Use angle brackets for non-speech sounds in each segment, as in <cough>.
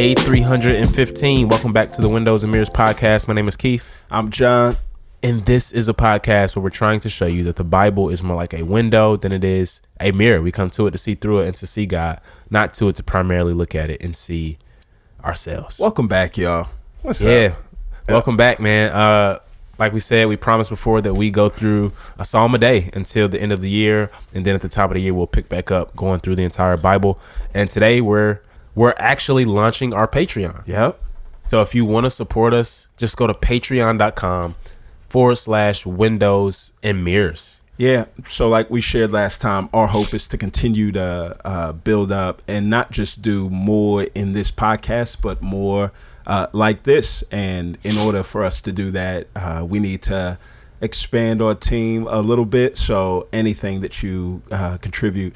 Day 315. Welcome back to the Windows and Mirrors podcast. My name is Keith. I'm John. And this is a podcast where we're trying to show you that the Bible is more like a window than it is a mirror. We come to it to see through it and to see God, not to it to primarily look at it and see ourselves. Welcome back, y'all. What's yeah. up? Yeah. Welcome back, man. Uh like we said, we promised before that we go through a psalm a day until the end of the year, and then at the top of the year we'll pick back up going through the entire Bible. And today we're we're actually launching our Patreon. Yep. So if you want to support us, just go to patreon.com forward slash windows and mirrors. Yeah. So, like we shared last time, our hope is to continue to uh, build up and not just do more in this podcast, but more uh, like this. And in order for us to do that, uh, we need to expand our team a little bit. So, anything that you uh, contribute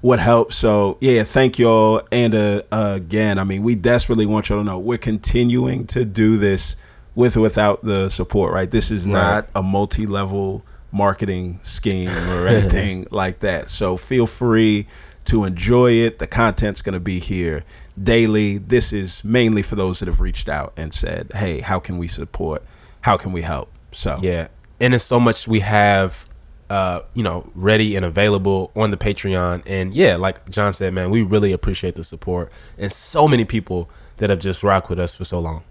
what helps. So yeah, thank y'all. And uh, uh, again, I mean, we desperately want y'all to know we're continuing to do this with or without the support. Right, this is not a multi-level marketing scheme or anything <laughs> like that. So feel free to enjoy it. The content's going to be here daily. This is mainly for those that have reached out and said, "Hey, how can we support? How can we help?" So yeah, and it's so much we have uh, you know, ready and available on the Patreon. And yeah, like John said, man, we really appreciate the support and so many people that have just rocked with us for so long.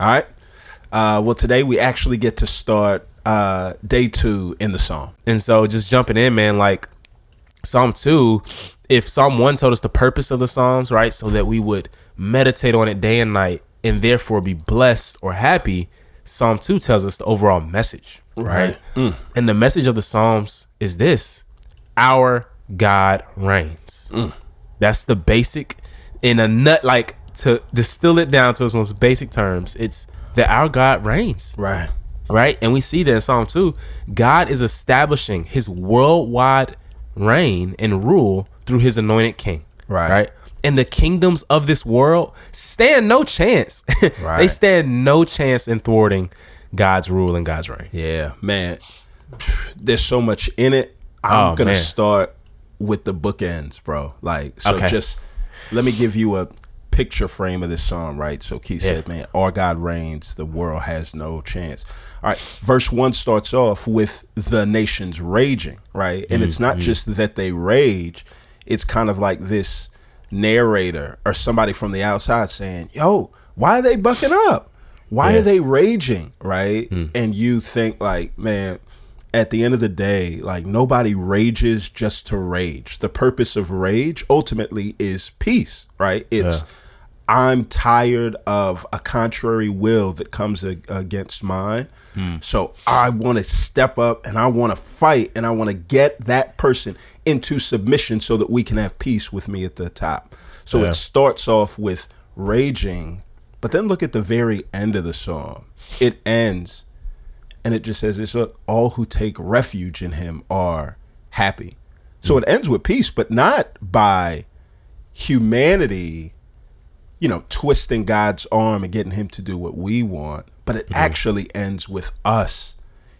All right. Uh, well, today we actually get to start uh, day two in the psalm. And so just jumping in, man, like Psalm two, if Psalm one told us the purpose of the Psalms, right? So that we would meditate on it day and night and therefore be blessed or happy. Psalm 2 tells us the overall message, right? Mm. And the message of the Psalms is this Our God reigns. Mm. That's the basic, in a nut, like to distill it down to its most basic terms, it's that our God reigns. Right. Right. And we see that in Psalm 2, God is establishing his worldwide reign and rule through his anointed king. Right. Right and the kingdoms of this world stand no chance. <laughs> Right. they stand no chance in thwarting God's rule and God's reign. Yeah, man. There's so much in it. I'm oh, gonna man. start with the bookends, bro. Like, so okay. just let me give you a picture frame of this song, right? So Keith yeah. said, man, our God reigns, the world has no chance. All right, verse one starts off with the nations raging, right? And mm-hmm. it's not mm-hmm. just that they rage, it's kind of like this narrator or somebody from the outside saying, "Yo, why are they bucking up? Why yeah. are they raging?" Right? Mm. And you think like, man, at the end of the day, like nobody rages just to rage. The purpose of rage ultimately is peace, right? It's yeah. I'm tired of a contrary will that comes a- against mine. Hmm. So I want to step up and I want to fight and I want to get that person into submission so that we can have peace with me at the top. So yeah. it starts off with raging, but then look at the very end of the song. It ends and it just says this look, all who take refuge in him are happy. So it ends with peace, but not by humanity you know, twisting God's arm and getting him to do what we want, but it mm-hmm. actually ends with us,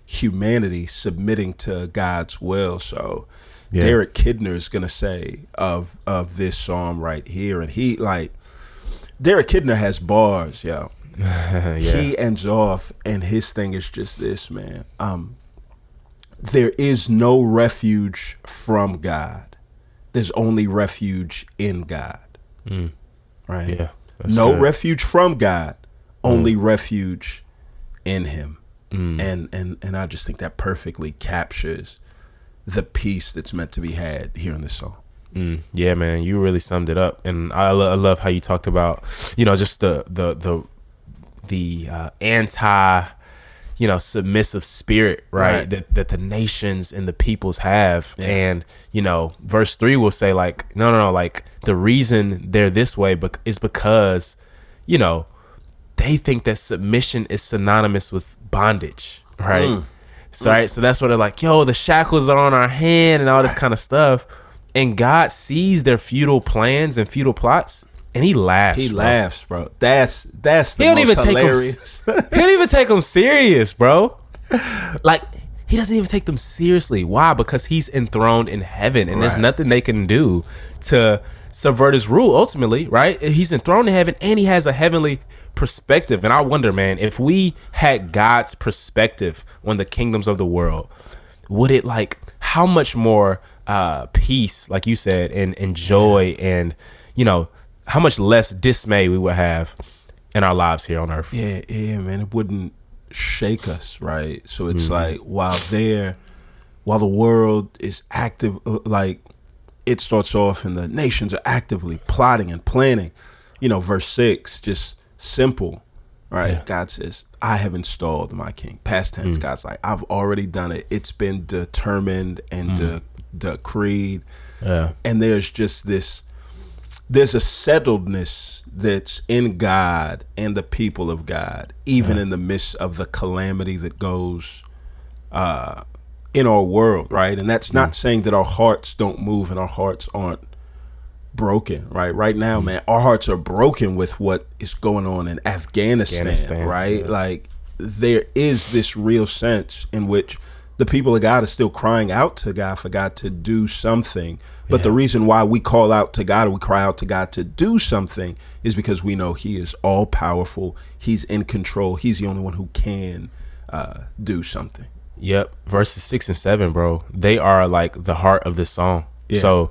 humanity, submitting to God's will. So yeah. Derek Kidner is gonna say of of this psalm right here, and he like Derek Kidner has bars, yo. <laughs> yeah. He ends off, and his thing is just this, man. Um, there is no refuge from God. There's only refuge in God. Mm right? Yeah. No good. refuge from God, only mm. refuge in Him. Mm. And and and I just think that perfectly captures the peace that's meant to be had here in this song. Mm, yeah, man, you really summed it up, and I, lo- I, love how you talked about, you know, just the the the the uh, anti you know submissive spirit right, right, that that the nations and the peoples have. Yeah. and you know verse 3 will say like no no no like the reason they're this way but is because you know they think that submission is synonymous with bondage right? Mm. so right so that's what they're like yo the shackles are on our hand and all this kind of stuff and God sees their futile plans and futile plots and he laughs. He bro. laughs, bro. That's that's the he don't most even hilarious. Take <laughs> him, he don't even take them serious, bro. Like he doesn't even take them seriously. Why? Because he's enthroned in heaven, and right. there's nothing they can do to subvert his rule ultimately, right? He's enthroned in heaven and he has a heavenly perspective. And I wonder, man, if we had God's perspective on the kingdoms of the world, would it like how much more uh peace, like you said, and, and joy and you know, how much less dismay we would have in our lives here on earth. Yeah, yeah, man. It wouldn't shake us, right? So it's mm-hmm. like while there while the world is active uh, like it starts off and the nations are actively plotting and planning. You know, verse six, just simple, right? Yeah. God says, I have installed my king. Past tense, mm. God's like, I've already done it. It's been determined and mm. de- decreed. Yeah. And there's just this, there's a settledness that's in God and the people of God, even yeah. in the midst of the calamity that goes uh, in our world, right? And that's not mm. saying that our hearts don't move and our hearts aren't broken, right? Right now, mm. man, our hearts are broken with what is going on in Afghanistan, Afghanistan right? Yeah. Like there is this real sense in which the people of God are still crying out to God for God to do something. But yeah. the reason why we call out to God, we cry out to God to do something, is because we know He is all powerful. He's in control. He's the only one who can uh, do something. Yep. Verses six and seven, bro. They are like the heart of this song. Yeah. So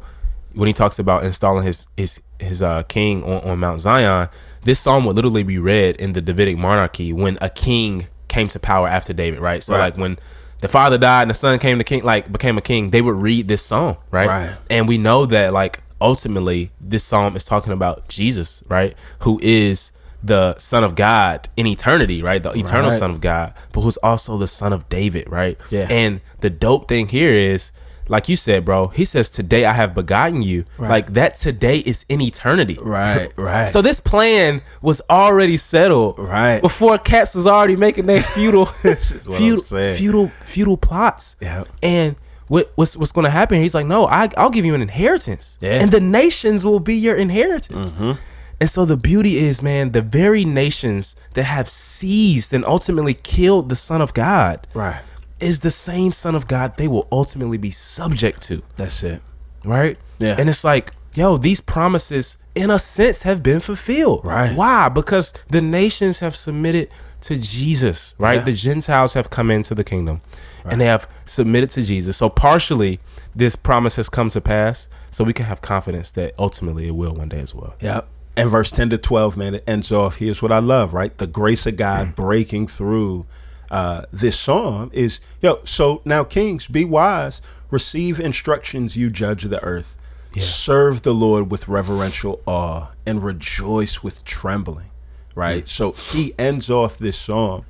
when he talks about installing his his his uh, king on, on Mount Zion, this psalm would literally be read in the Davidic monarchy when a king came to power after David, right? So right. like when the father died and the son came to king like became a king, they would read this song, right? right? And we know that like ultimately this psalm is talking about Jesus, right? Who is the Son of God in eternity, right? The eternal right. Son of God, but who's also the Son of David, right? Yeah. And the dope thing here is, like you said, bro, he says, Today I have begotten you. Right. Like that today is in eternity. Right, right. So this plan was already settled. Right. Before cats was already making their futile futile, futile futile plots. Yeah. And what, what's what's going to happen? He's like, no, I, will give you an inheritance, yeah. and the nations will be your inheritance. Mm-hmm. And so the beauty is, man, the very nations that have seized and ultimately killed the Son of God, right, is the same Son of God they will ultimately be subject to. That's it, right? Yeah. And it's like, yo, these promises, in a sense, have been fulfilled. Right. Why? Because the nations have submitted to Jesus. Right. Yeah. The Gentiles have come into the kingdom, right. and they have submitted to Jesus. So partially, this promise has come to pass. So we can have confidence that ultimately it will one day as well. Yep and verse 10 to 12 man it ends off here's what i love right the grace of god mm. breaking through uh, this psalm is yo so now kings be wise receive instructions you judge the earth yeah. serve the lord with reverential awe and rejoice with trembling right mm. so he ends off this psalm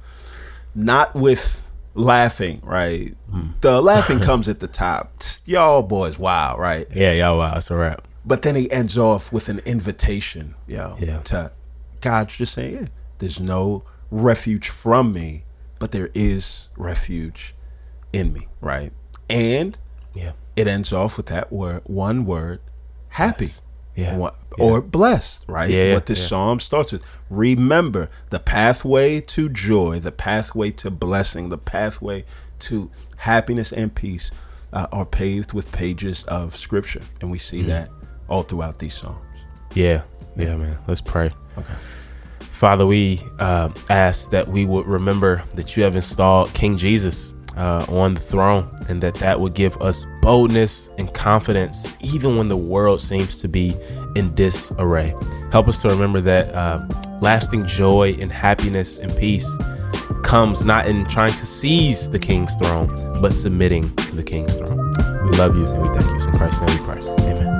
not with laughing right mm. the laughing <laughs> comes at the top y'all boys wow right yeah y'all wow it's a wrap but then he ends off with an invitation, yo, yeah. to God's just saying, yeah, there's no refuge from me, but there is refuge in me, right? And yeah, it ends off with that word, one word, happy. Yes. Yeah. Or, yeah. blessed, right? Yeah, what this yeah. psalm starts with. Remember the pathway to joy, the pathway to blessing, the pathway to happiness and peace uh, are paved with pages of scripture. And we see mm-hmm. that all throughout these Psalms. Yeah, yeah, man. Let's pray. Okay. Father, we uh, ask that we would remember that you have installed King Jesus uh, on the throne and that that would give us boldness and confidence even when the world seems to be in disarray. Help us to remember that uh, lasting joy and happiness and peace comes not in trying to seize the king's throne, but submitting to the king's throne. We love you and we thank you. In Christ's name we pray. Amen.